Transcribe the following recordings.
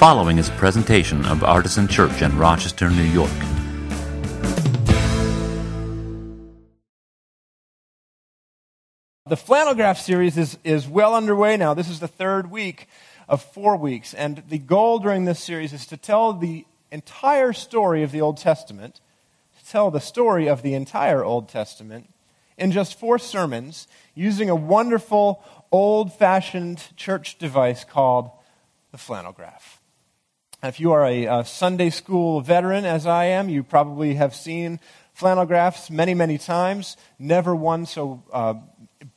following is a presentation of Artisan Church in Rochester, New York. The flannel graph series is, is well underway now. This is the third week of four weeks. And the goal during this series is to tell the entire story of the Old Testament, to tell the story of the entire Old Testament in just four sermons using a wonderful old fashioned church device called the flannel graph. If you are a, a, Sunday school veteran, as I am, you probably have seen flannel graphs many, many times. Never one so uh,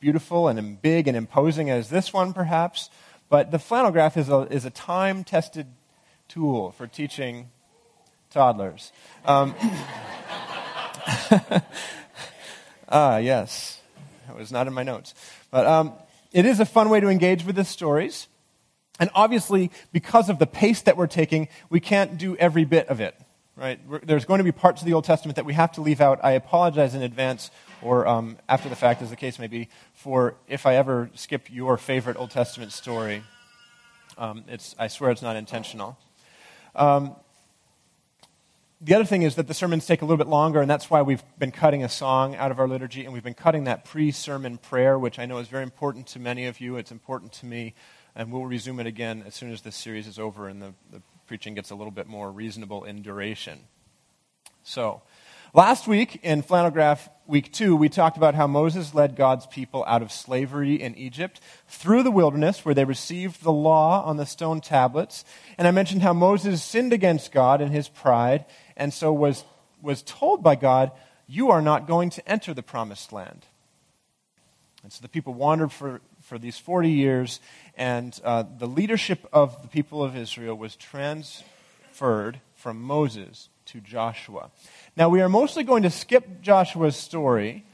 beautiful and big and imposing as this one, perhaps. But the flannel graph is a, is a time tested tool for teaching toddlers. Um, ah, yes. That was not in my notes. But um, it is a fun way to engage with the stories. And obviously, because of the pace that we're taking, we can't do every bit of it. Right? There's going to be parts of the Old Testament that we have to leave out. I apologize in advance or um, after the fact, as the case may be, for if I ever skip your favorite Old Testament story. Um, it's, I swear it's not intentional. Um, the other thing is that the sermons take a little bit longer, and that's why we've been cutting a song out of our liturgy, and we've been cutting that pre sermon prayer, which I know is very important to many of you. It's important to me, and we'll resume it again as soon as this series is over and the, the preaching gets a little bit more reasonable in duration. So, Last week in Flannel Graph Week 2, we talked about how Moses led God's people out of slavery in Egypt through the wilderness where they received the law on the stone tablets. And I mentioned how Moses sinned against God in his pride and so was, was told by God, You are not going to enter the promised land. And so the people wandered for, for these 40 years, and uh, the leadership of the people of Israel was transferred from Moses to Joshua. Now, we are mostly going to skip Joshua's story,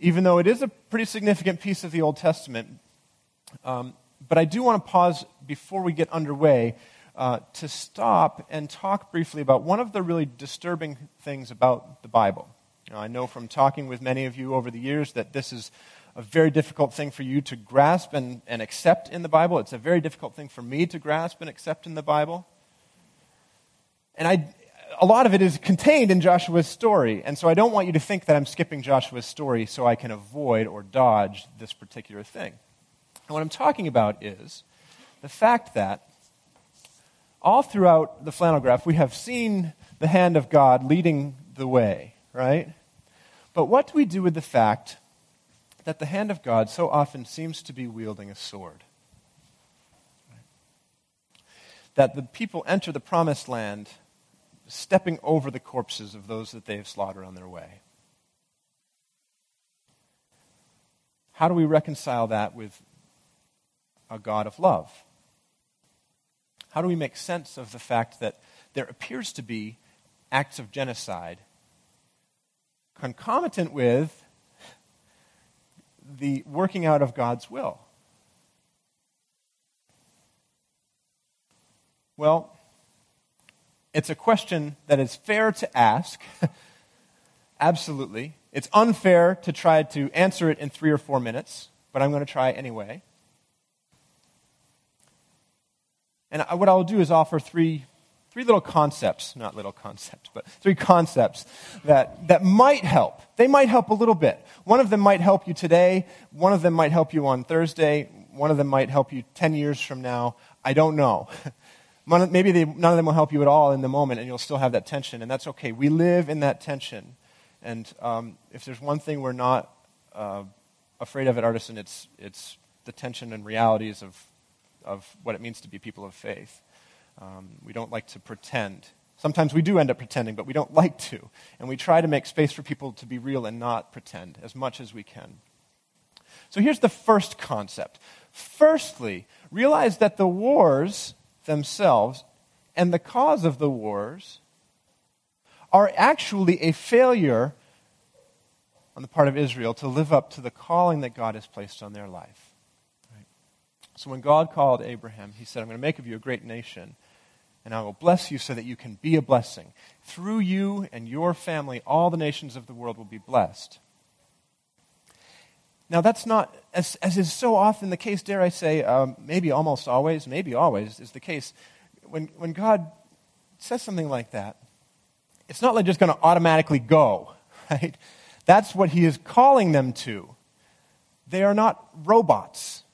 even though it is a pretty significant piece of the Old Testament. Um, but I do want to pause before we get underway uh, to stop and talk briefly about one of the really disturbing things about the Bible. Know, I know from talking with many of you over the years that this is a very difficult thing for you to grasp and, and accept in the Bible. It's a very difficult thing for me to grasp and accept in the Bible. And I, a lot of it is contained in Joshua's story. And so I don't want you to think that I'm skipping Joshua's story so I can avoid or dodge this particular thing. And what I'm talking about is the fact that all throughout the flannel graph, we have seen the hand of God leading the way, right? But what do we do with the fact that the hand of God so often seems to be wielding a sword? That the people enter the promised land stepping over the corpses of those that they have slaughtered on their way. How do we reconcile that with a God of love? How do we make sense of the fact that there appears to be acts of genocide concomitant with the working out of God's will? Well, it's a question that is fair to ask. Absolutely. It's unfair to try to answer it in three or four minutes, but I'm going to try anyway. And what I'll do is offer three, three little concepts, not little concepts, but three concepts that, that might help. They might help a little bit. One of them might help you today. One of them might help you on Thursday. One of them might help you 10 years from now. I don't know. Maybe they, none of them will help you at all in the moment, and you'll still have that tension, and that's okay. We live in that tension. And um, if there's one thing we're not uh, afraid of at Artisan, it's, it's the tension and realities of, of what it means to be people of faith. Um, we don't like to pretend. Sometimes we do end up pretending, but we don't like to. And we try to make space for people to be real and not pretend as much as we can. So here's the first concept. Firstly, realize that the wars themselves and the cause of the wars are actually a failure on the part of Israel to live up to the calling that God has placed on their life. So when God called Abraham, he said, I'm going to make of you a great nation, and I will bless you so that you can be a blessing. Through you and your family, all the nations of the world will be blessed. Now, that's not, as, as is so often the case, dare I say, um, maybe almost always, maybe always is the case. when, when God says something like that, it's not like just going to automatically go, right? That's what he is calling them to. They are not robots.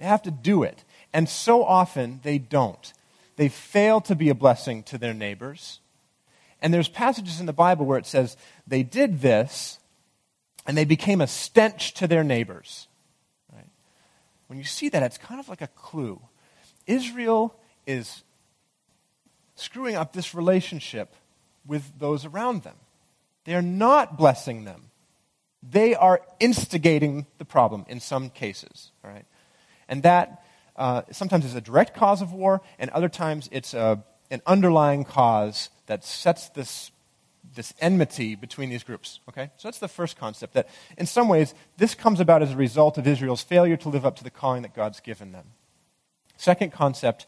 They have to do it. And so often they don't. They fail to be a blessing to their neighbors. And there's passages in the Bible where it says they did this and they became a stench to their neighbors. Right? When you see that, it's kind of like a clue. Israel is screwing up this relationship with those around them. They are not blessing them. They are instigating the problem in some cases. Right? And that uh, sometimes is a direct cause of war, and other times it's a, an underlying cause that sets this, this enmity between these groups. Okay? So that's the first concept that, in some ways, this comes about as a result of Israel's failure to live up to the calling that God's given them. Second concept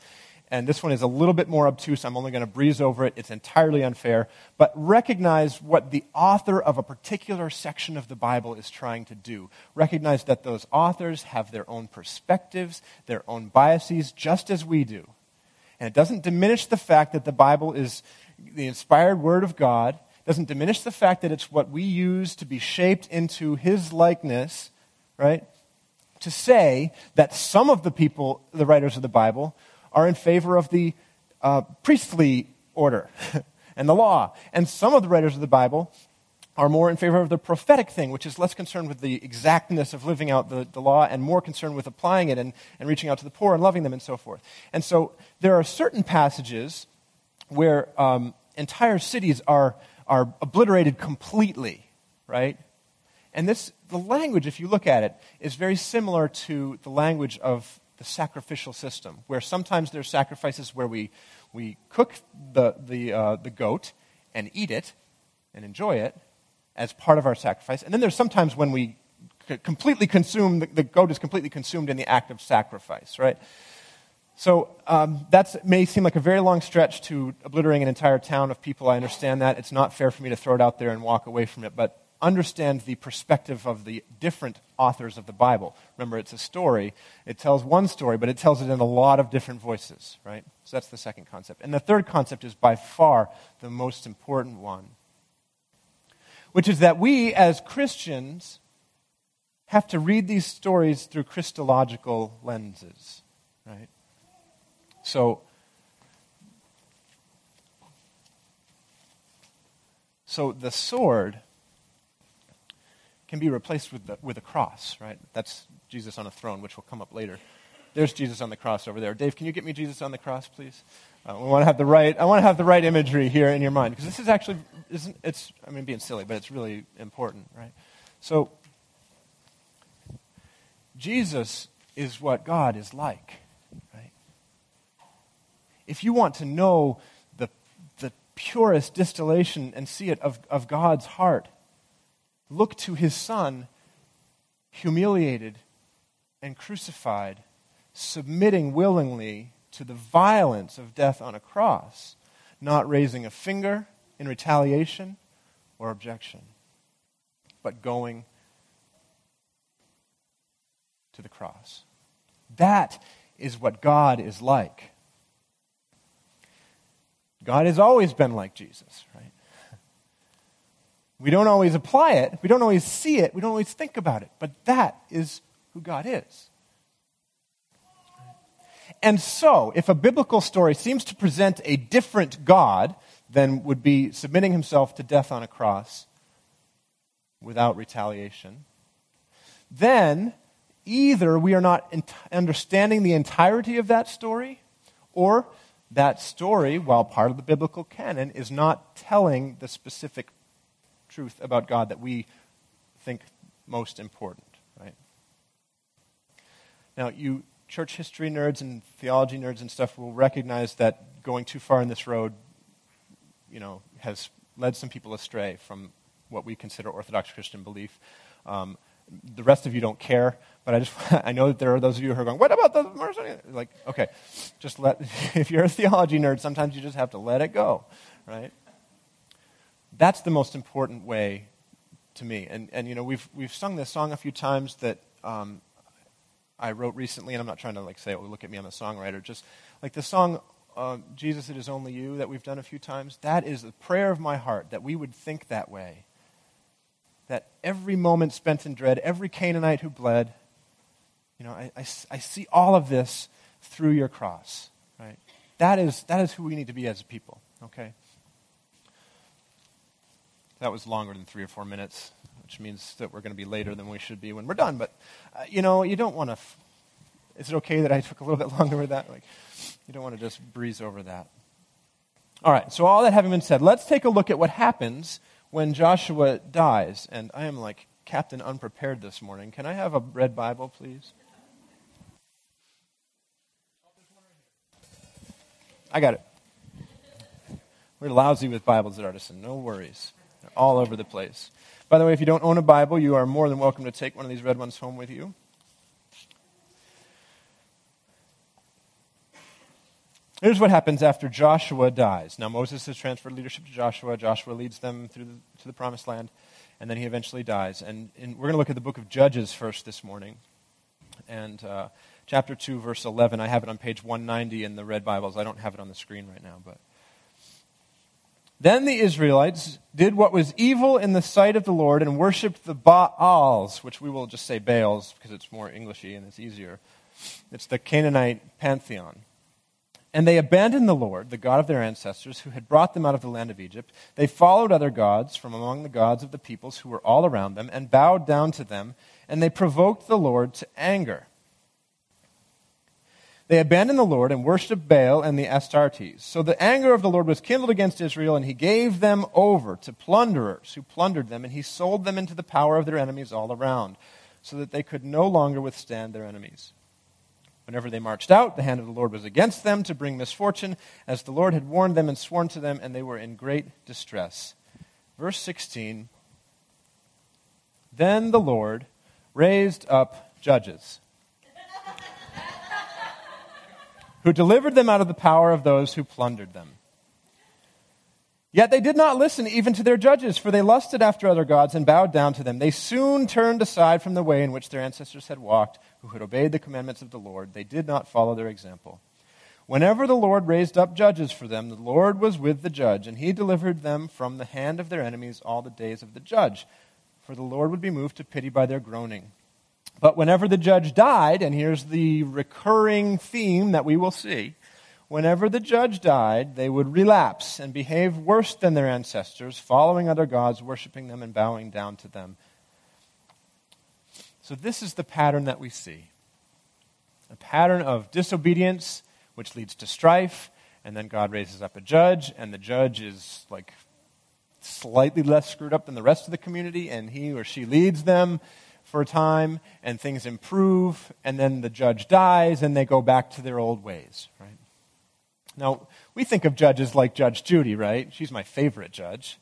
and this one is a little bit more obtuse. I'm only going to breeze over it. It's entirely unfair. But recognize what the author of a particular section of the Bible is trying to do. Recognize that those authors have their own perspectives, their own biases, just as we do. And it doesn't diminish the fact that the Bible is the inspired Word of God, doesn't diminish the fact that it's what we use to be shaped into His likeness, right? To say that some of the people, the writers of the Bible, are in favor of the uh, priestly order and the law. And some of the writers of the Bible are more in favor of the prophetic thing, which is less concerned with the exactness of living out the, the law and more concerned with applying it and, and reaching out to the poor and loving them and so forth. And so there are certain passages where um, entire cities are, are obliterated completely, right? And this, the language, if you look at it, is very similar to the language of the sacrificial system, where sometimes there's sacrifices where we, we cook the, the, uh, the goat and eat it and enjoy it as part of our sacrifice. And then there's sometimes when we completely consume, the, the goat is completely consumed in the act of sacrifice, right? So um, that may seem like a very long stretch to obliterating an entire town of people. I understand that. It's not fair for me to throw it out there and walk away from it. But understand the perspective of the different authors of the Bible. Remember, it's a story. It tells one story, but it tells it in a lot of different voices, right? So that's the second concept. And the third concept is by far the most important one, which is that we as Christians have to read these stories through Christological lenses, right? So, so the sword can be replaced with, the, with a cross, right? That's Jesus on a throne, which will come up later. There's Jesus on the cross over there. Dave, can you get me Jesus on the cross, please? Uh, we want to have the right. I want to have the right imagery here in your mind because this is actually isn't it's. I mean, being silly, but it's really important, right? So, Jesus is what God is like, right? If you want to know the the purest distillation and see it of, of God's heart, look to his son, humiliated and crucified, submitting willingly to the violence of death on a cross, not raising a finger in retaliation or objection, but going to the cross. That is what God is like. God has always been like Jesus, right? We don't always apply it, we don't always see it, we don't always think about it, but that is who God is. And so, if a biblical story seems to present a different God than would be submitting himself to death on a cross without retaliation, then either we are not understanding the entirety of that story, or that story, while part of the biblical canon, is not telling the specific truth about God that we think most important, right? Now, you church history nerds and theology nerds and stuff will recognize that going too far in this road, you know, has led some people astray from what we consider Orthodox Christian belief. Um, the rest of you don't care, but I just I know that there are those of you who are going, "What about the like?" Okay, just let if you're a theology nerd, sometimes you just have to let it go, right? That's the most important way to me. And, and you know, we've, we've sung this song a few times that um, I wrote recently, and I'm not trying to like say, oh, look at me, I'm a songwriter. Just like the song, uh, Jesus, it is only you that we've done a few times, that is the prayer of my heart that we would think that way. That every moment spent in dread, every Canaanite who bled, you know, I, I, I see all of this through your cross, right? That is, that is who we need to be as a people, okay? That was longer than three or four minutes, which means that we're going to be later than we should be when we're done. But, uh, you know, you don't want to. F- is it okay that I took a little bit longer with that? Like, you don't want to just breeze over that. All right, so all that having been said, let's take a look at what happens when Joshua dies. And I am like Captain Unprepared this morning. Can I have a red Bible, please? I got it. We're lousy with Bibles at Artisan. No worries all over the place. By the way, if you don't own a Bible, you are more than welcome to take one of these red ones home with you. Here's what happens after Joshua dies. Now, Moses has transferred leadership to Joshua. Joshua leads them through the, to the promised land, and then he eventually dies. And, and we're going to look at the book of Judges first this morning. And uh, chapter 2, verse 11. I have it on page 190 in the red Bibles. I don't have it on the screen right now, but. Then the Israelites did what was evil in the sight of the Lord and worshipped the Baals, which we will just say Baals because it's more Englishy and it's easier. It's the Canaanite pantheon. And they abandoned the Lord, the God of their ancestors, who had brought them out of the land of Egypt. They followed other gods from among the gods of the peoples who were all around them and bowed down to them, and they provoked the Lord to anger. They abandoned the Lord and worshipped Baal and the Astartes. So the anger of the Lord was kindled against Israel, and he gave them over to plunderers who plundered them, and he sold them into the power of their enemies all around, so that they could no longer withstand their enemies. Whenever they marched out, the hand of the Lord was against them to bring misfortune, as the Lord had warned them and sworn to them, and they were in great distress. Verse 16 Then the Lord raised up judges who delivered them out of the power of those who plundered them. Yet they did not listen even to their judges, for they lusted after other gods and bowed down to them. They soon turned aside from the way in which their ancestors had walked, who had obeyed the commandments of the Lord. They did not follow their example. Whenever the Lord raised up judges for them, the Lord was with the judge, and he delivered them from the hand of their enemies all the days of the judge. For the Lord would be moved to pity by their groaning. But whenever the judge died, and here's the recurring theme that we will see whenever the judge died, they would relapse and behave worse than their ancestors, following other gods, worshiping them, and bowing down to them. So, this is the pattern that we see a pattern of disobedience, which leads to strife, and then God raises up a judge, and the judge is like slightly less screwed up than the rest of the community, and he or she leads them for a time and things improve and then the judge dies and they go back to their old ways, right? Now, we think of judges like Judge Judy, right? She's my favorite judge.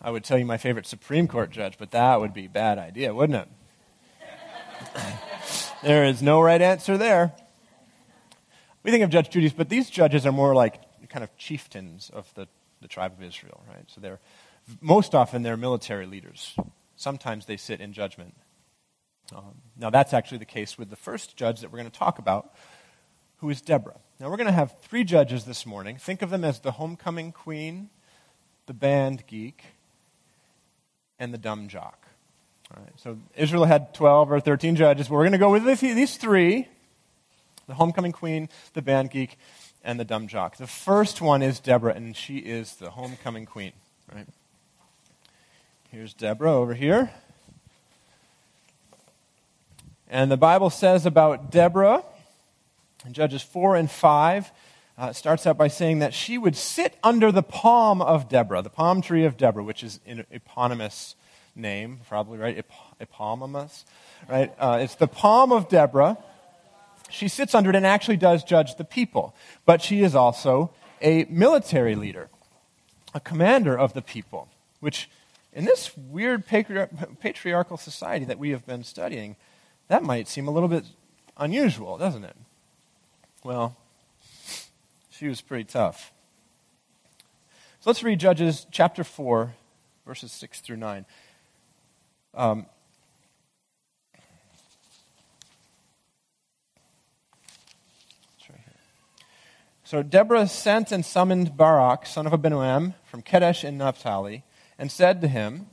I would tell you my favorite Supreme Court judge, but that would be a bad idea, wouldn't it? there is no right answer there. We think of Judge Judy's, but these judges are more like kind of chieftains of the, the tribe of Israel, right? So they're most often they're military leaders. Sometimes they sit in judgment. Um, now, that's actually the case with the first judge that we're going to talk about, who is Deborah. Now, we're going to have three judges this morning. Think of them as the homecoming queen, the band geek, and the dumb jock. All right, so Israel had 12 or 13 judges, but we're going to go with these three the homecoming queen, the band geek, and the dumb jock. The first one is Deborah, and she is the homecoming queen. Right? Here's Deborah over here. And the Bible says about Deborah in Judges 4 and 5, uh, starts out by saying that she would sit under the palm of Deborah, the palm tree of Deborah, which is an eponymous name, probably, right? Ep- eponymous, right? Uh, it's the palm of Deborah. She sits under it and actually does judge the people. But she is also a military leader, a commander of the people, which in this weird patriarchal society that we have been studying, that might seem a little bit unusual, doesn't it? Well, she was pretty tough. So let's read Judges chapter 4, verses 6 through 9. Um. So Deborah sent and summoned Barak, son of Abinoam, from Kadesh in Naphtali, and said to him,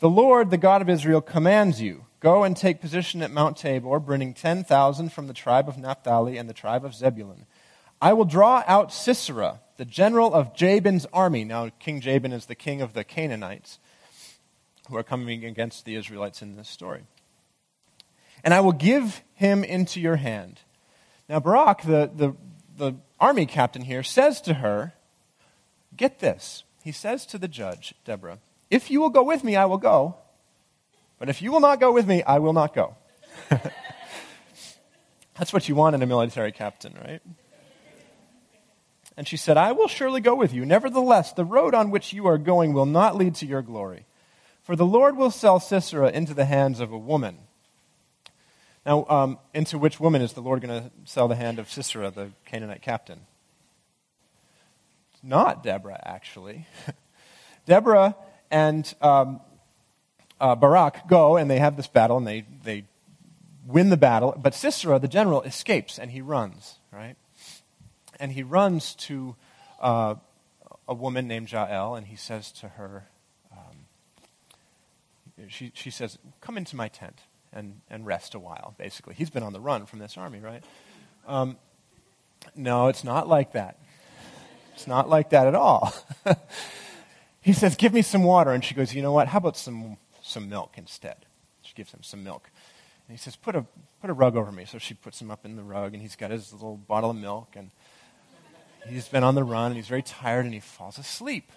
The Lord, the God of Israel, commands you, go and take position at Mount Tabor, bringing 10,000 from the tribe of Naphtali and the tribe of Zebulun. I will draw out Sisera, the general of Jabin's army. Now, King Jabin is the king of the Canaanites who are coming against the Israelites in this story. And I will give him into your hand. Now, Barak, the, the, the army captain here, says to her, Get this. He says to the judge, Deborah, If you will go with me, I will go. But if you will not go with me, I will not go. That's what you want in a military captain, right? And she said, I will surely go with you. Nevertheless, the road on which you are going will not lead to your glory. For the Lord will sell Sisera into the hands of a woman now, um, into which woman is the Lord going to sell the hand of Sisera, the Canaanite captain? Not Deborah, actually. Deborah and um, uh, Barak go and they have this battle and they, they win the battle, but Sisera, the general, escapes and he runs, right? And he runs to uh, a woman named Jael and he says to her, um, she, she says, Come into my tent and, and rest a while, basically. He's been on the run from this army, right? Um, no, it's not like that. It's not like that at all. he says, Give me some water. And she goes, You know what? How about some, some milk instead? She gives him some milk. And he says, put a, put a rug over me. So she puts him up in the rug, and he's got his little bottle of milk. And he's been on the run, and he's very tired, and he falls asleep.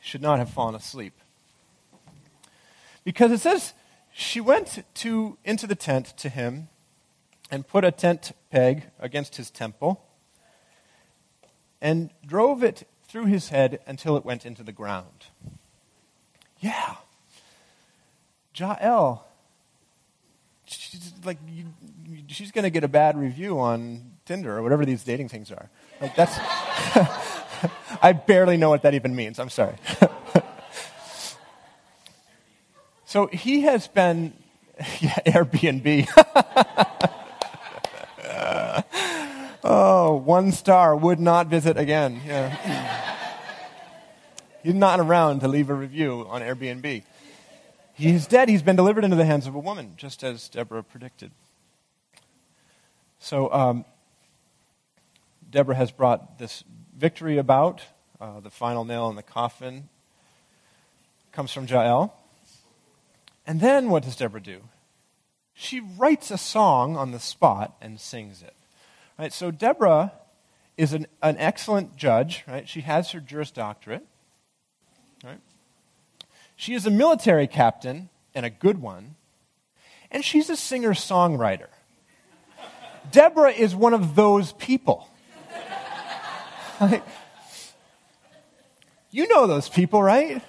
Should not have fallen asleep. Because it says she went to, into the tent to him and put a tent peg against his temple and drove it through his head until it went into the ground. Yeah. Jael, she's like, she's going to get a bad review on Tinder or whatever these dating things are. Like, that's. I barely know what that even means. I'm sorry. So he has been, yeah, Airbnb. Oh, one star, would not visit again. Yeah. He's not around to leave a review on Airbnb. He's dead. He's been delivered into the hands of a woman, just as Deborah predicted. So, um, Deborah has brought this victory about. Uh, the final nail in the coffin comes from Jael. And then what does Deborah do? She writes a song on the spot and sings it. Right? So Deborah is an, an excellent judge, right? She has her Juris Doctorate. Right? She is a military captain and a good one. And she's a singer songwriter. Deborah is one of those people. like, you know those people, right?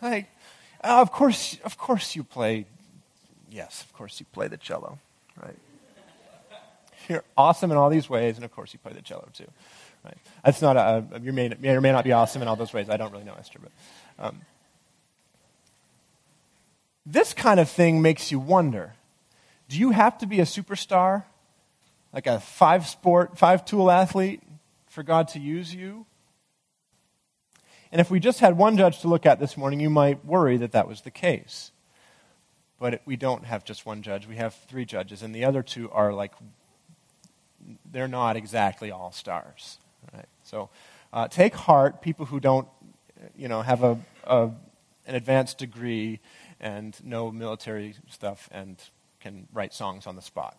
Like, uh, of course, of course you play. Yes, of course you play the cello, right? You're awesome in all these ways, and of course you play the cello too, right? That's not a, you may, or may not be awesome in all those ways. I don't really know Esther, but um, this kind of thing makes you wonder: Do you have to be a superstar, like a five sport, five tool athlete, for God to use you? And if we just had one judge to look at this morning, you might worry that that was the case. But we don't have just one judge. We have three judges, and the other two are like, they're not exactly all stars. Right? So uh, take heart, people who don't, you know, have a, a, an advanced degree and know military stuff and can write songs on the spot.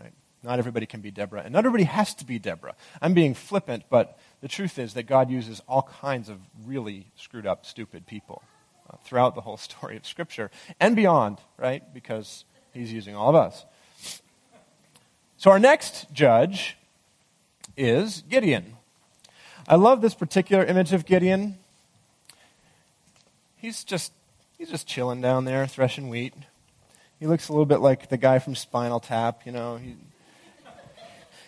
Right? Not everybody can be Deborah, and not everybody has to be Deborah. I'm being flippant, but the truth is that God uses all kinds of really screwed up, stupid people uh, throughout the whole story of Scripture and beyond, right? Because He's using all of us. So our next judge is Gideon. I love this particular image of Gideon. He's just he's just chilling down there threshing wheat. He looks a little bit like the guy from Spinal Tap, you know. He,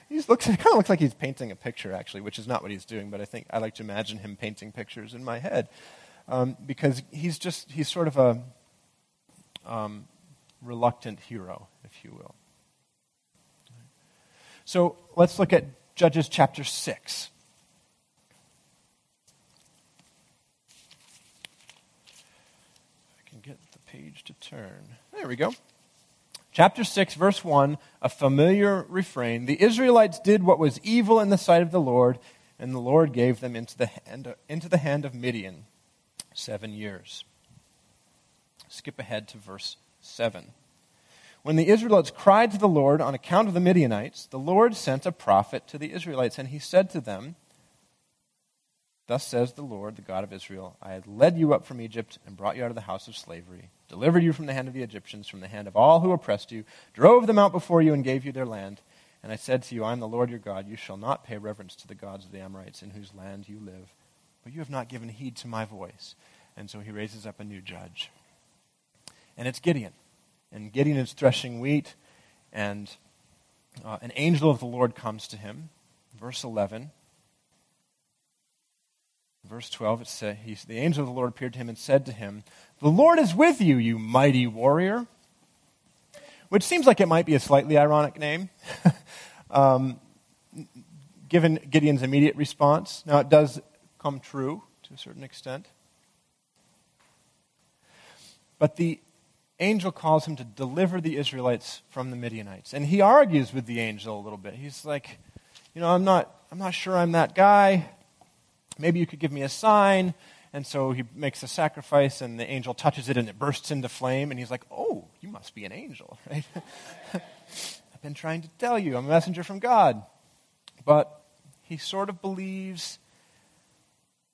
he looks, kind of looks like he's painting a picture, actually, which is not what he's doing, but I think I like to imagine him painting pictures in my head. Um, because he's just, he's sort of a um, reluctant hero, if you will. So let's look at Judges chapter 6. I can get the page to turn. There we go. Chapter 6, verse 1, a familiar refrain. The Israelites did what was evil in the sight of the Lord, and the Lord gave them into the hand, into the hand of Midian seven years. Skip ahead to verse 7. When the Israelites cried to the Lord on account of the Midianites, the Lord sent a prophet to the Israelites, and he said to them, Thus says the Lord, the God of Israel I had led you up from Egypt and brought you out of the house of slavery, delivered you from the hand of the Egyptians, from the hand of all who oppressed you, drove them out before you, and gave you their land. And I said to you, I am the Lord your God. You shall not pay reverence to the gods of the Amorites in whose land you live. But you have not given heed to my voice. And so he raises up a new judge. And it's Gideon and Gideon is threshing wheat, and uh, an angel of the Lord comes to him. Verse 11. Verse 12, it says, he, the angel of the Lord appeared to him and said to him, The Lord is with you, you mighty warrior. Which seems like it might be a slightly ironic name, um, given Gideon's immediate response. Now, it does come true to a certain extent. But the angel calls him to deliver the Israelites from the Midianites. And he argues with the angel a little bit. He's like, you know, I'm not, I'm not sure I'm that guy. Maybe you could give me a sign. And so he makes a sacrifice, and the angel touches it, and it bursts into flame. And he's like, oh, you must be an angel, right? I've been trying to tell you, I'm a messenger from God. But he sort of believes.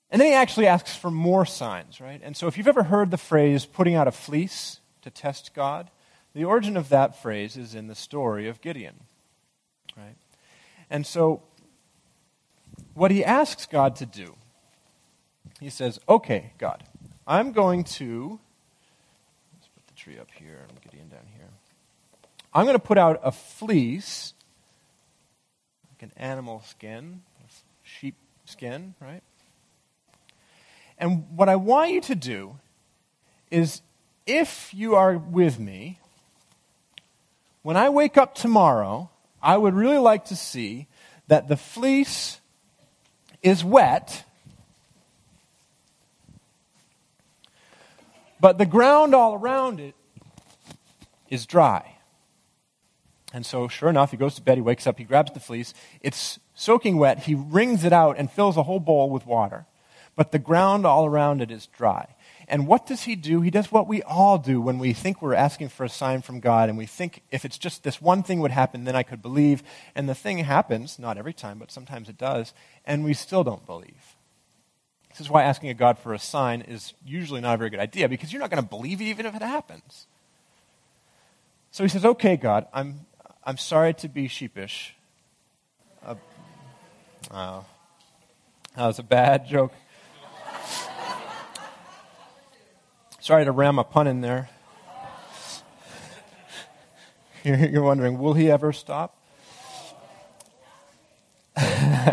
And then he actually asks for more signs, right? And so if you've ever heard the phrase putting out a fleece, to test God? The origin of that phrase is in the story of Gideon. Right? And so, what he asks God to do, he says, Okay, God, I'm going to. Let's put the tree up here and Gideon down here. I'm going to put out a fleece, like an animal skin, sheep skin, right? And what I want you to do is if you are with me, when I wake up tomorrow, I would really like to see that the fleece is wet, but the ground all around it is dry. And so, sure enough, he goes to bed, he wakes up, he grabs the fleece. It's soaking wet. He wrings it out and fills a whole bowl with water. But the ground all around it is dry. And what does he do? He does what we all do when we think we're asking for a sign from God and we think if it's just this one thing would happen, then I could believe. And the thing happens, not every time, but sometimes it does, and we still don't believe. This is why asking a God for a sign is usually not a very good idea because you're not going to believe it even if it happens. So he says, Okay, God, I'm, I'm sorry to be sheepish. Uh, oh, that was a bad joke. Sorry to ram a pun in there. You're wondering, will he ever stop? mm.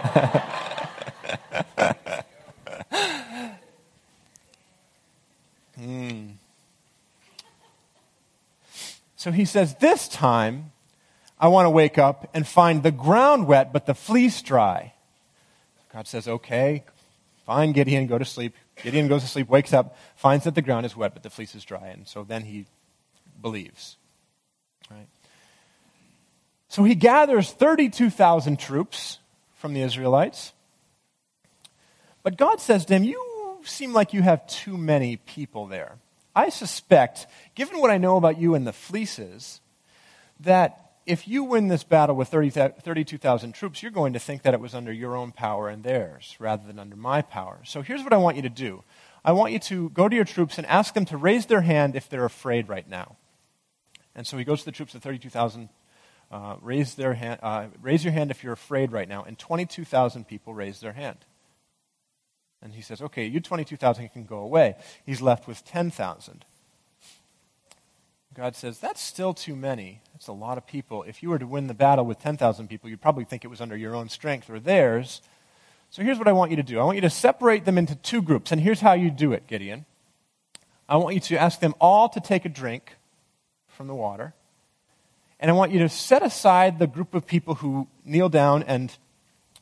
So he says, This time I want to wake up and find the ground wet, but the fleece dry. God says, Okay, fine, Gideon, go to sleep. Gideon goes to sleep, wakes up, finds that the ground is wet, but the fleece is dry. And so then he believes. Right? So he gathers 32,000 troops from the Israelites. But God says to him, You seem like you have too many people there. I suspect, given what I know about you and the fleeces, that if you win this battle with 30, 32,000 troops, you're going to think that it was under your own power and theirs rather than under my power. So here's what I want you to do I want you to go to your troops and ask them to raise their hand if they're afraid right now. And so he goes to the troops of 32,000. Uh, raise, their hand, uh, raise your hand if you're afraid right now. And 22,000 people raise their hand. And he says, okay, you 22,000 can go away. He's left with 10,000. God says, That's still too many. That's a lot of people. If you were to win the battle with 10,000 people, you'd probably think it was under your own strength or theirs. So here's what I want you to do I want you to separate them into two groups. And here's how you do it, Gideon. I want you to ask them all to take a drink from the water. And I want you to set aside the group of people who kneel down and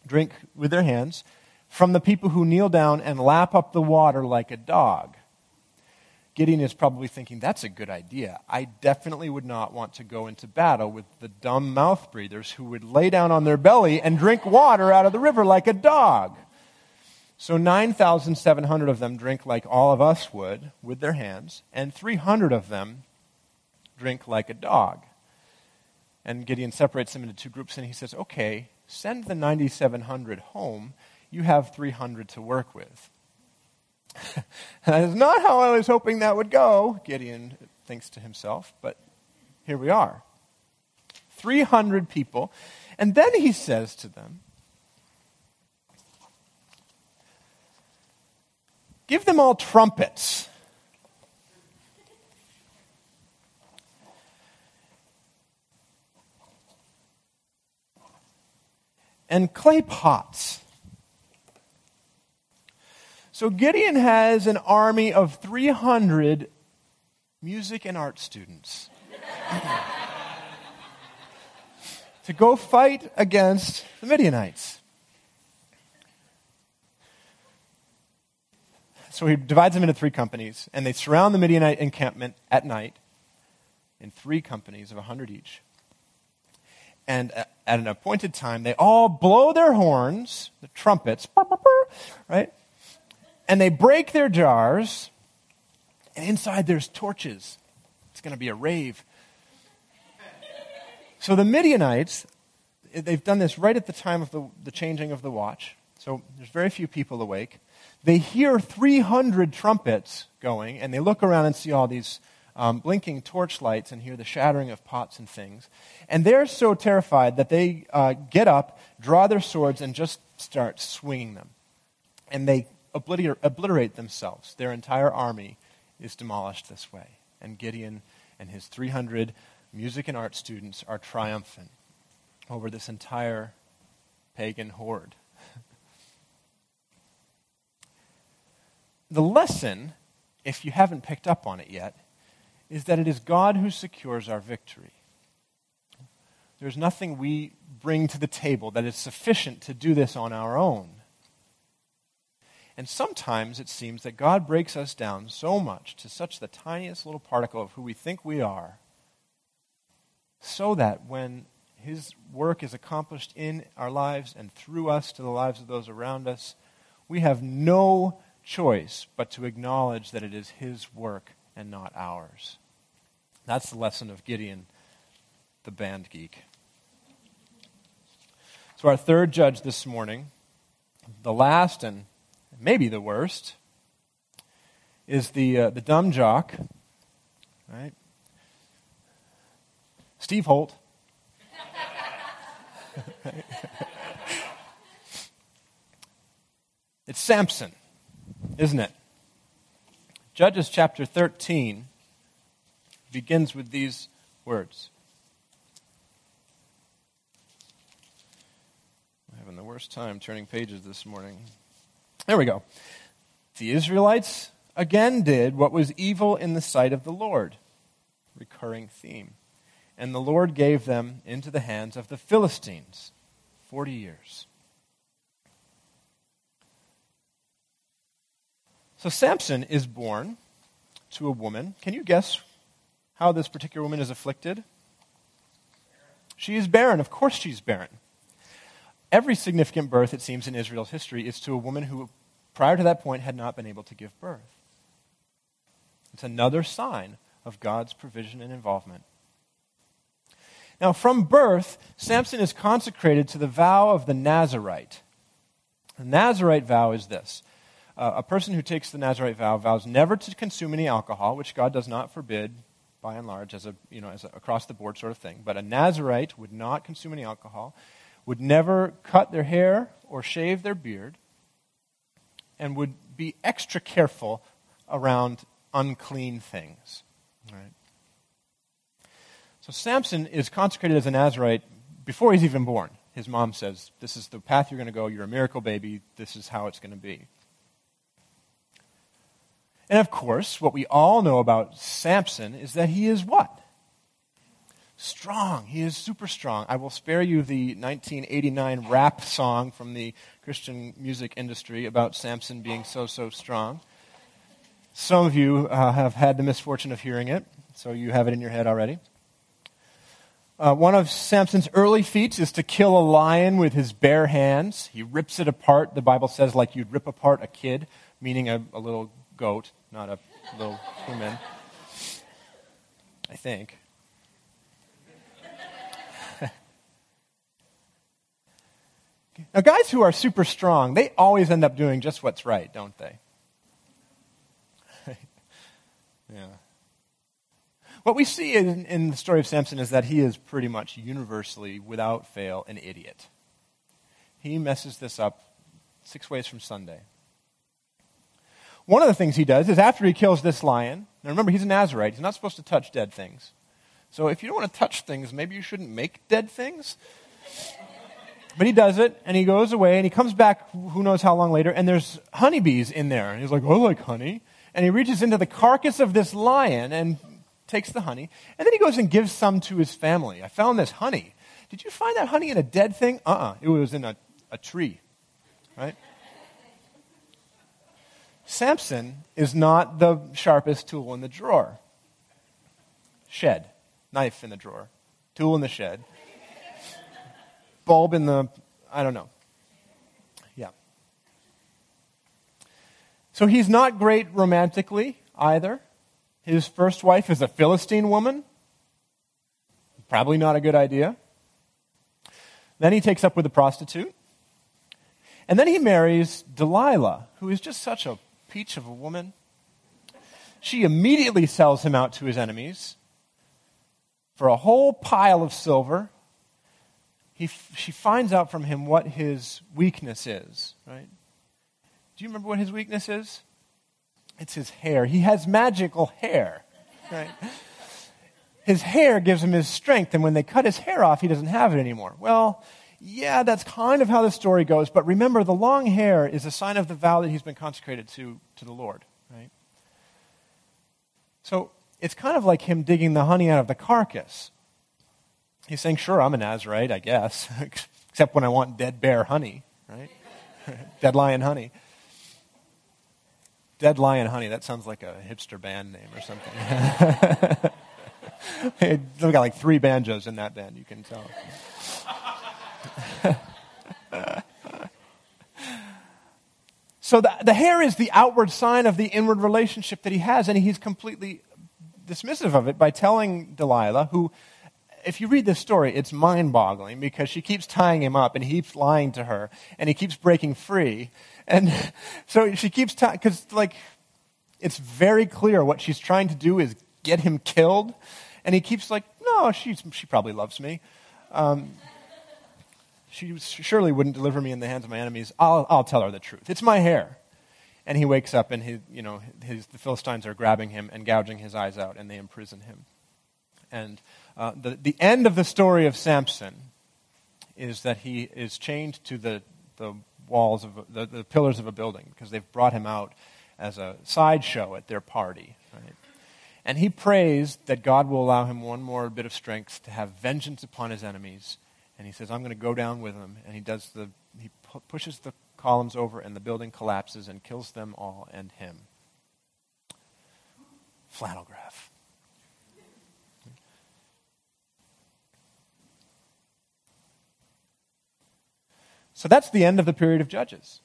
drink with their hands from the people who kneel down and lap up the water like a dog. Gideon is probably thinking, that's a good idea. I definitely would not want to go into battle with the dumb mouth breathers who would lay down on their belly and drink water out of the river like a dog. So 9,700 of them drink like all of us would with their hands, and 300 of them drink like a dog. And Gideon separates them into two groups and he says, okay, send the 9,700 home. You have 300 to work with. that is not how I was hoping that would go, Gideon thinks to himself, but here we are. 300 people. And then he says to them, Give them all trumpets. And clay pots. So Gideon has an army of 300 music and art students to go fight against the Midianites. So he divides them into three companies, and they surround the Midianite encampment at night in three companies of 100 each. And at an appointed time, they all blow their horns, the trumpets, right? And they break their jars, and inside there's torches. It's going to be a rave. So the Midianites, they've done this right at the time of the, the changing of the watch. So there's very few people awake. They hear 300 trumpets going, and they look around and see all these um, blinking torch lights and hear the shattering of pots and things. And they're so terrified that they uh, get up, draw their swords, and just start swinging them. And they obliter- obliterate themselves. Their entire army is demolished this way. And Gideon and his 300 music and art students are triumphant over this entire pagan horde. the lesson, if you haven't picked up on it yet, is that it is God who secures our victory. There's nothing we bring to the table that is sufficient to do this on our own. And sometimes it seems that God breaks us down so much to such the tiniest little particle of who we think we are, so that when His work is accomplished in our lives and through us to the lives of those around us, we have no choice but to acknowledge that it is His work and not ours. That's the lesson of Gideon, the band geek. So, our third judge this morning, the last and maybe the worst, is the, uh, the dumb jock, right? Steve Holt. it's Samson, isn't it? Judges chapter 13 begins with these words. I'm having the worst time turning pages this morning. There we go. The Israelites again did what was evil in the sight of the Lord. Recurring theme. And the Lord gave them into the hands of the Philistines 40 years. So Samson is born to a woman. Can you guess how this particular woman is afflicted? She is barren. Of course, she's barren. Every significant birth, it seems, in Israel's history is to a woman who prior to that point had not been able to give birth. It's another sign of God's provision and involvement. Now, from birth, Samson is consecrated to the vow of the Nazarite. The Nazarite vow is this uh, a person who takes the Nazarite vow vows never to consume any alcohol, which God does not forbid by and large as a you know as a across the board sort of thing. But a Nazarite would not consume any alcohol, would never cut their hair or shave their beard, and would be extra careful around unclean things. Right? So Samson is consecrated as a Nazarite before he's even born. His mom says, This is the path you're going to go. You're a miracle baby. This is how it's going to be. And of course, what we all know about Samson is that he is what? Strong. He is super strong. I will spare you the 1989 rap song from the Christian music industry about Samson being so, so strong. Some of you uh, have had the misfortune of hearing it, so you have it in your head already. Uh, one of Samson's early feats is to kill a lion with his bare hands. He rips it apart, the Bible says, like you'd rip apart a kid, meaning a, a little goat, not a little human. I think. Now, guys who are super strong, they always end up doing just what's right, don't they? yeah. What we see in, in the story of Samson is that he is pretty much universally, without fail, an idiot. He messes this up six ways from Sunday. One of the things he does is after he kills this lion, now remember, he's a Nazarite, he's not supposed to touch dead things. So if you don't want to touch things, maybe you shouldn't make dead things. But he does it, and he goes away, and he comes back who knows how long later, and there's honeybees in there. And he's like, oh, I like honey. And he reaches into the carcass of this lion and takes the honey, and then he goes and gives some to his family. I found this honey. Did you find that honey in a dead thing? Uh uh-uh. uh It was in a, a tree, right? Samson is not the sharpest tool in the drawer. Shed, knife in the drawer, tool in the shed, bulb in the, I don't know. Yeah. So he's not great romantically either. His first wife is a Philistine woman. Probably not a good idea. Then he takes up with a prostitute. And then he marries Delilah, who is just such a peach of a woman. She immediately sells him out to his enemies for a whole pile of silver. He, she finds out from him what his weakness is, right? Do you remember what his weakness is? It's his hair. He has magical hair, right? His hair gives him his strength, and when they cut his hair off, he doesn't have it anymore. Well, yeah, that's kind of how the story goes, but remember, the long hair is a sign of the vow that he's been consecrated to, to the Lord, right? So it's kind of like him digging the honey out of the carcass. He's saying, sure, I'm a Nazarite, I guess, except when I want dead bear honey, right? dead lion honey. Dead Lion Honey. That sounds like a hipster band name or something. They've got like three banjos in that band, you can tell. so the, the hair is the outward sign of the inward relationship that he has, and he's completely dismissive of it by telling Delilah, who, if you read this story, it's mind boggling because she keeps tying him up and he keeps lying to her and he keeps breaking free. And so she keeps talking, because, like, it's very clear what she's trying to do is get him killed. And he keeps, like, no, she's, she probably loves me. Um, she surely wouldn't deliver me in the hands of my enemies. I'll, I'll tell her the truth. It's my hair. And he wakes up, and he, you know, his, the Philistines are grabbing him and gouging his eyes out, and they imprison him. And uh, the, the end of the story of Samson is that he is chained to the, the walls of the, the pillars of a building because they've brought him out as a sideshow at their party. Right? And he prays that God will allow him one more bit of strength to have vengeance upon his enemies. And he says, I'm going to go down with him. And he does the, he pu- pushes the columns over, and the building collapses and kills them all and him. Flannel graph. So that's the end of the period of Judges.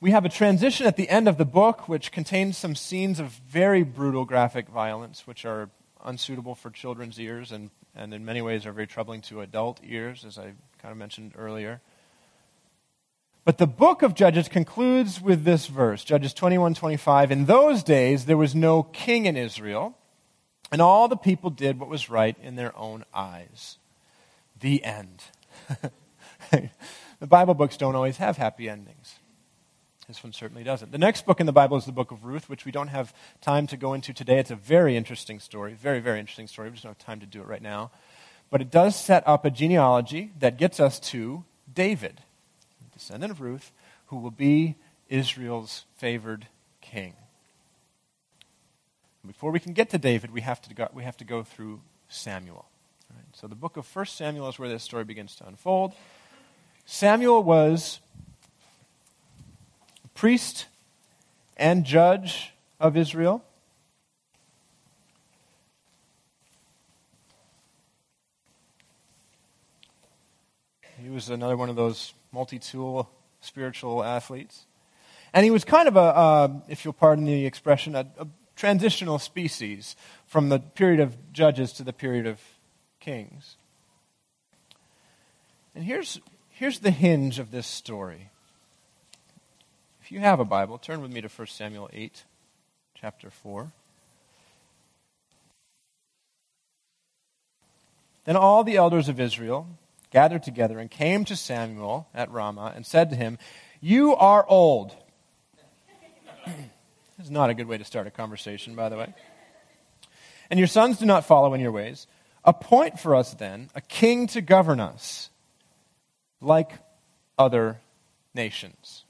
We have a transition at the end of the book which contains some scenes of very brutal graphic violence, which are unsuitable for children's ears and, and in many ways are very troubling to adult ears, as I kind of mentioned earlier. But the book of Judges concludes with this verse, Judges 21 25. In those days, there was no king in Israel, and all the people did what was right in their own eyes. The end. the Bible books don't always have happy endings. This one certainly doesn't. The next book in the Bible is the book of Ruth, which we don't have time to go into today. It's a very interesting story, very, very interesting story. We just don't have time to do it right now. But it does set up a genealogy that gets us to David, descendant of Ruth, who will be Israel's favored king. Before we can get to David, we have to go, we have to go through Samuel. So the book of 1 Samuel is where this story begins to unfold. Samuel was priest and judge of Israel. He was another one of those multi tool spiritual athletes. And he was kind of a, uh, if you'll pardon the expression, a, a transitional species from the period of judges to the period of kings. And here's, here's the hinge of this story. If you have a Bible, turn with me to 1 Samuel 8, chapter 4. Then all the elders of Israel gathered together and came to Samuel at Ramah and said to him, You are old. this is not a good way to start a conversation, by the way. And your sons do not follow in your ways. Appoint for us then a king to govern us like other nations.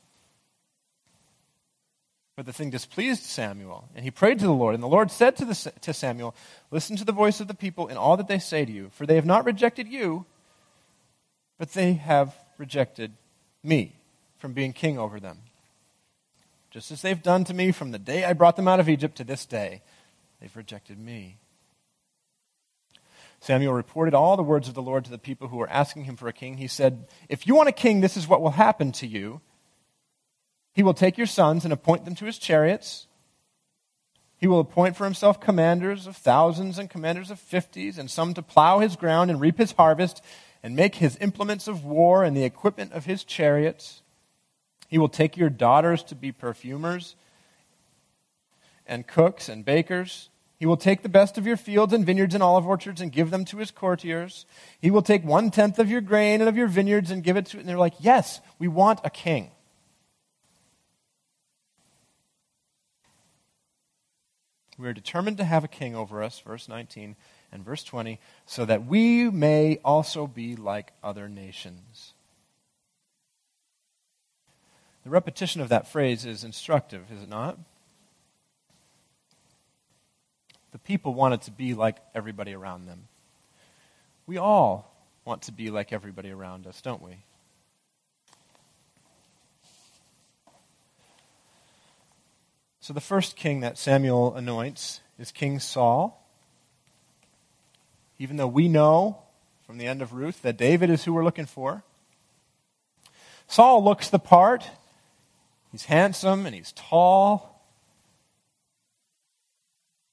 But the thing displeased Samuel, and he prayed to the Lord. And the Lord said to, the, to Samuel, Listen to the voice of the people in all that they say to you, for they have not rejected you, but they have rejected me from being king over them. Just as they've done to me from the day I brought them out of Egypt to this day, they've rejected me. Samuel reported all the words of the Lord to the people who were asking him for a king. He said, If you want a king, this is what will happen to you. He will take your sons and appoint them to his chariots. He will appoint for himself commanders of thousands and commanders of fifties, and some to plow his ground and reap his harvest, and make his implements of war and the equipment of his chariots. He will take your daughters to be perfumers and cooks and bakers. He will take the best of your fields and vineyards and olive orchards and give them to his courtiers. He will take one tenth of your grain and of your vineyards and give it to. And they're like, yes, we want a king. We are determined to have a king over us, verse 19 and verse 20, so that we may also be like other nations. The repetition of that phrase is instructive, is it not? The people wanted to be like everybody around them. We all want to be like everybody around us, don't we? So the first king that Samuel anoints is King Saul. Even though we know from the end of Ruth that David is who we're looking for. Saul looks the part. He's handsome and he's tall.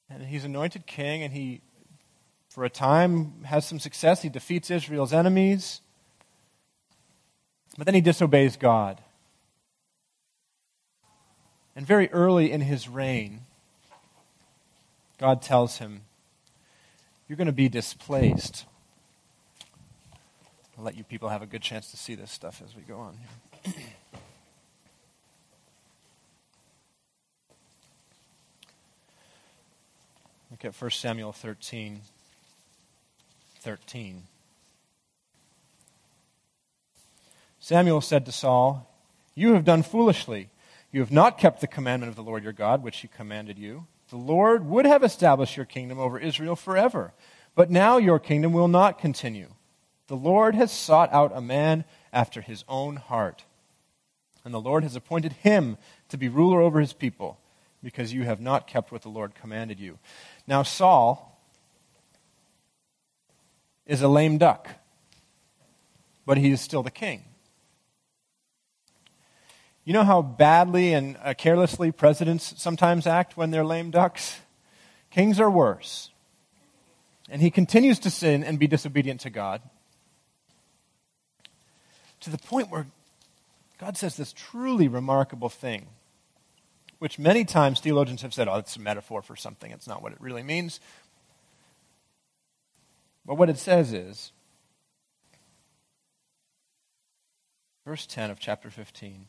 And he's anointed king, and he, for a time, has some success. He defeats Israel's enemies. But then he disobeys God. And very early in his reign, God tells him, You're going to be displaced. I'll let you people have a good chance to see this stuff as we go on. Look at 1 Samuel 13. 13. Samuel said to Saul, You have done foolishly. You have not kept the commandment of the Lord your God, which he commanded you. The Lord would have established your kingdom over Israel forever, but now your kingdom will not continue. The Lord has sought out a man after his own heart, and the Lord has appointed him to be ruler over his people, because you have not kept what the Lord commanded you. Now, Saul is a lame duck, but he is still the king. You know how badly and uh, carelessly presidents sometimes act when they're lame ducks? Kings are worse. And he continues to sin and be disobedient to God to the point where God says this truly remarkable thing which many times theologians have said, oh, it's a metaphor for something. It's not what it really means. But what it says is, verse 10 of chapter 15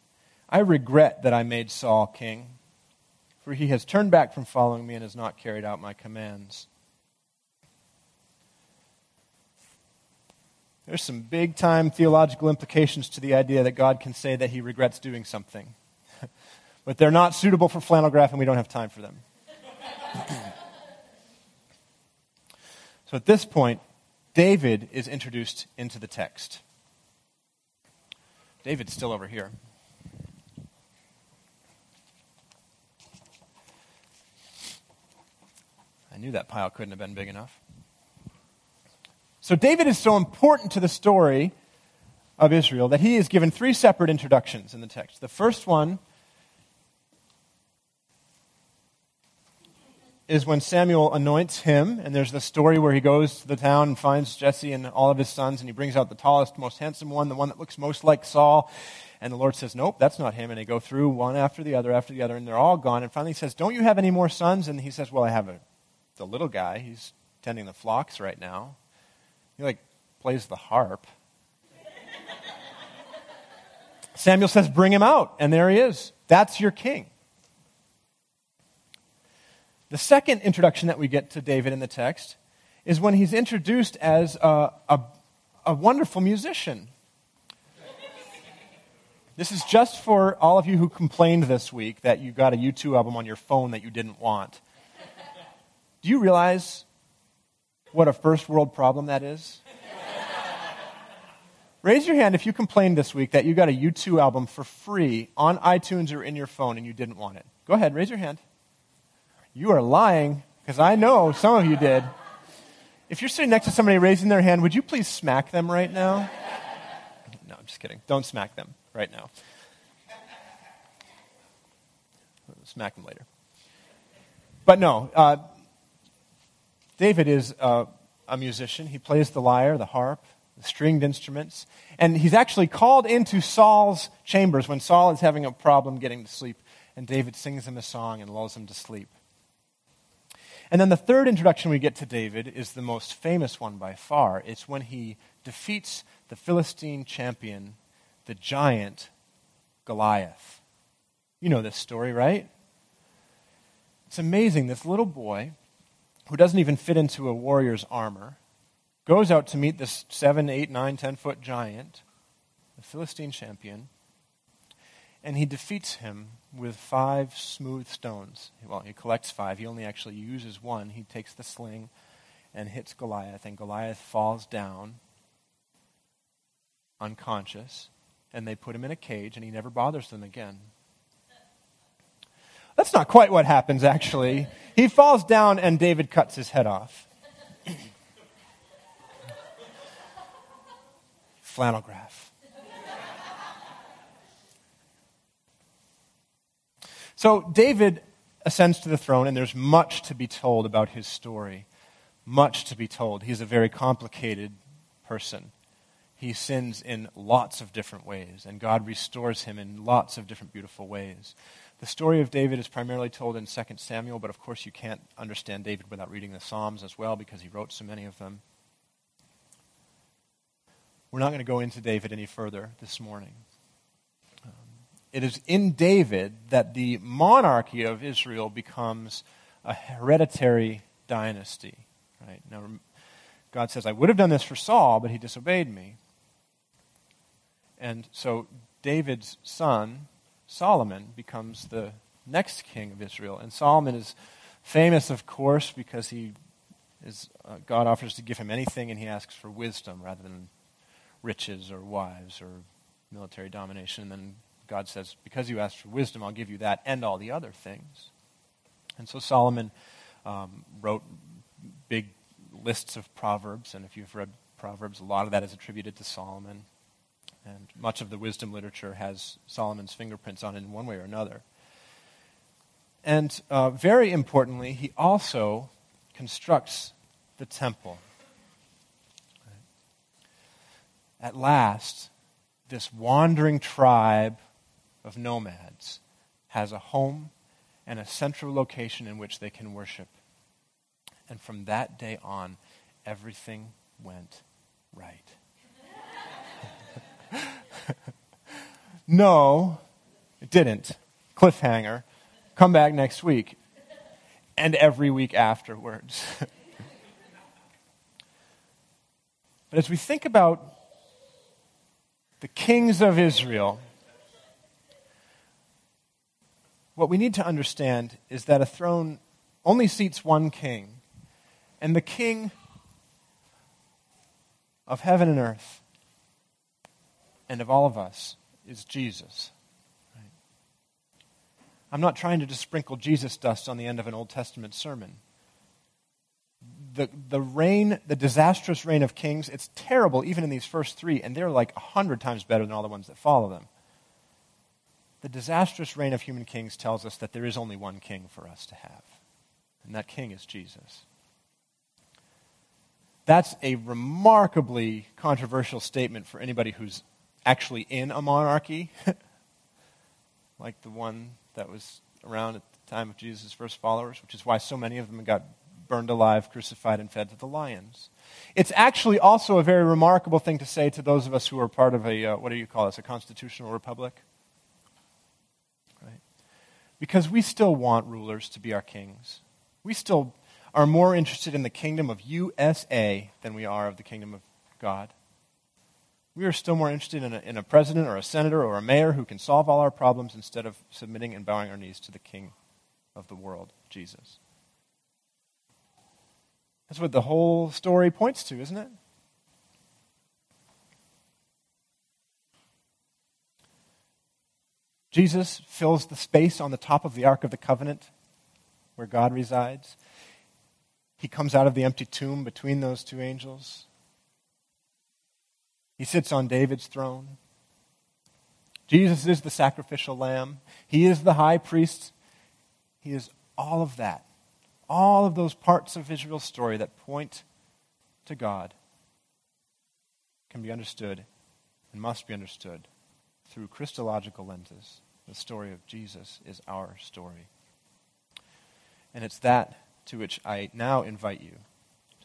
I regret that I made Saul king, for he has turned back from following me and has not carried out my commands. There's some big time theological implications to the idea that God can say that he regrets doing something but they're not suitable for flannel graph, and we don't have time for them. so at this point, David is introduced into the text. David's still over here. I knew that pile couldn't have been big enough. So, David is so important to the story of Israel that he is given three separate introductions in the text. The first one is when Samuel anoints him, and there's the story where he goes to the town and finds Jesse and all of his sons, and he brings out the tallest, most handsome one, the one that looks most like Saul. And the Lord says, Nope, that's not him. And they go through one after the other after the other, and they're all gone. And finally he says, Don't you have any more sons? And he says, Well, I have a, the little guy. He's tending the flocks right now. He like plays the harp. Samuel says, Bring him out. And there he is. That's your king. The second introduction that we get to David in the text is when he's introduced as a, a, a wonderful musician. This is just for all of you who complained this week that you got a U2 album on your phone that you didn't want. Do you realize what a first world problem that is? Raise your hand if you complained this week that you got a U2 album for free on iTunes or in your phone and you didn't want it. Go ahead, raise your hand. You are lying, because I know some of you did. If you're sitting next to somebody raising their hand, would you please smack them right now? No, I'm just kidding. Don't smack them right now. Smack them later. But no, uh, David is uh, a musician. He plays the lyre, the harp, the stringed instruments. And he's actually called into Saul's chambers when Saul is having a problem getting to sleep. And David sings him a song and lulls him to sleep. And then the third introduction we get to David is the most famous one by far. It's when he defeats the Philistine champion, the giant Goliath. You know this story, right? It's amazing. This little boy, who doesn't even fit into a warrior's armor, goes out to meet this seven, eight, nine, ten foot giant, the Philistine champion, and he defeats him with five smooth stones. Well, he collects five. He only actually uses one. He takes the sling and hits Goliath, and Goliath falls down unconscious, and they put him in a cage, and he never bothers them again. That's not quite what happens, actually. He falls down, and David cuts his head off. Flannel graph. So David ascends to the throne, and there's much to be told about his story. Much to be told. He's a very complicated person. He sins in lots of different ways, and God restores him in lots of different beautiful ways. The story of David is primarily told in 2 Samuel, but of course you can't understand David without reading the Psalms as well because he wrote so many of them. We're not going to go into David any further this morning it is in David that the monarchy of Israel becomes a hereditary dynasty. Right? Now, God says, I would have done this for Saul, but he disobeyed me. And so David's son, Solomon, becomes the next king of Israel. And Solomon is famous, of course, because he is, uh, God offers to give him anything, and he asks for wisdom rather than riches or wives or military domination. And then God says, Because you asked for wisdom, I'll give you that and all the other things. And so Solomon um, wrote big lists of Proverbs, and if you've read Proverbs, a lot of that is attributed to Solomon. And much of the wisdom literature has Solomon's fingerprints on it in one way or another. And uh, very importantly, he also constructs the temple. At last, this wandering tribe of nomads has a home and a central location in which they can worship. And from that day on, everything went right. no, it didn't. Cliffhanger. Come back next week. And every week afterwards. but as we think about the kings of Israel, what we need to understand is that a throne only seats one king, and the king of heaven and earth and of all of us is Jesus. Right? I'm not trying to just sprinkle Jesus dust on the end of an Old Testament sermon. The, the reign, the disastrous reign of kings, it's terrible even in these first three, and they're like a hundred times better than all the ones that follow them. The disastrous reign of human kings tells us that there is only one king for us to have, and that king is Jesus. That's a remarkably controversial statement for anybody who's actually in a monarchy, like the one that was around at the time of Jesus' first followers, which is why so many of them got burned alive, crucified, and fed to the lions. It's actually also a very remarkable thing to say to those of us who are part of a, uh, what do you call this, a constitutional republic? Because we still want rulers to be our kings. We still are more interested in the kingdom of USA than we are of the kingdom of God. We are still more interested in a, in a, president or a senator or a mayor who can solve all our problems instead of submitting and bowing our knees to the king of the world, Jesus. That's what the whole story points to, isn't it? Jesus fills the space on the top of the Ark of the Covenant where God resides. He comes out of the empty tomb between those two angels. He sits on David's throne. Jesus is the sacrificial lamb. He is the high priest. He is all of that. All of those parts of Israel's story that point to God can be understood and must be understood through Christological lenses. The story of Jesus is our story. And it's that to which I now invite you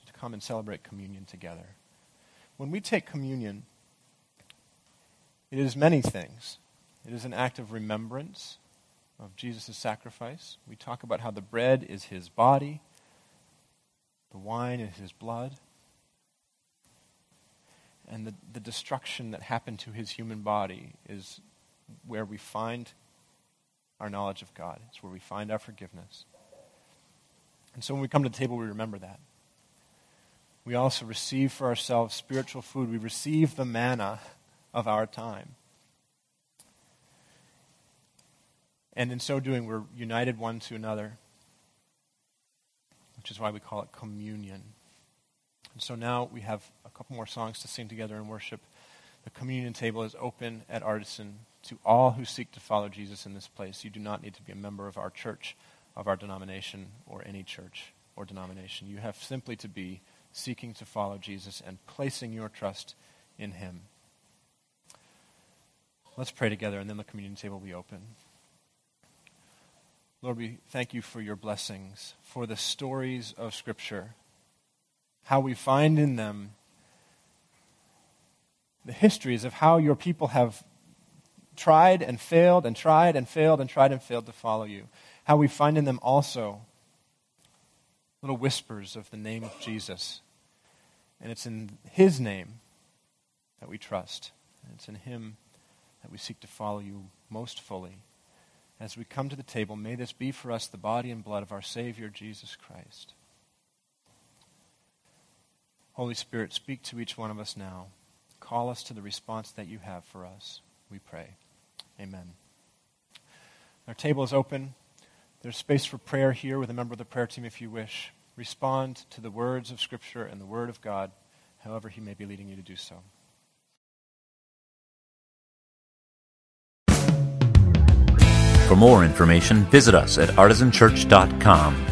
to come and celebrate communion together. When we take communion, it is many things. It is an act of remembrance of Jesus' sacrifice. We talk about how the bread is his body, the wine is his blood, and the, the destruction that happened to his human body is where we find our knowledge of God. It's where we find our forgiveness. And so when we come to the table, we remember that. We also receive for ourselves spiritual food. We receive the manna of our time. And in so doing, we're united one to another, which is why we call it communion. And so now we have a couple more songs to sing together in worship. The communion table is open at Artisan to all who seek to follow Jesus in this place. You do not need to be a member of our church of our denomination or any church or denomination. You have simply to be seeking to follow Jesus and placing your trust in him. Let's pray together, and then the communion table will be open. Lord, we thank you for your blessings, for the stories of Scripture, how we find in them the histories of how your people have tried and failed and tried and failed and tried and failed to follow you how we find in them also little whispers of the name of Jesus. And it's in his name that we trust. And it's in him that we seek to follow you most fully. As we come to the table, may this be for us the body and blood of our Savior, Jesus Christ. Holy Spirit, speak to each one of us now. Call us to the response that you have for us. We pray. Amen. Our table is open. There's space for prayer here with a member of the prayer team if you wish. Respond to the words of Scripture and the Word of God, however He may be leading you to do so. For more information, visit us at artisanchurch.com.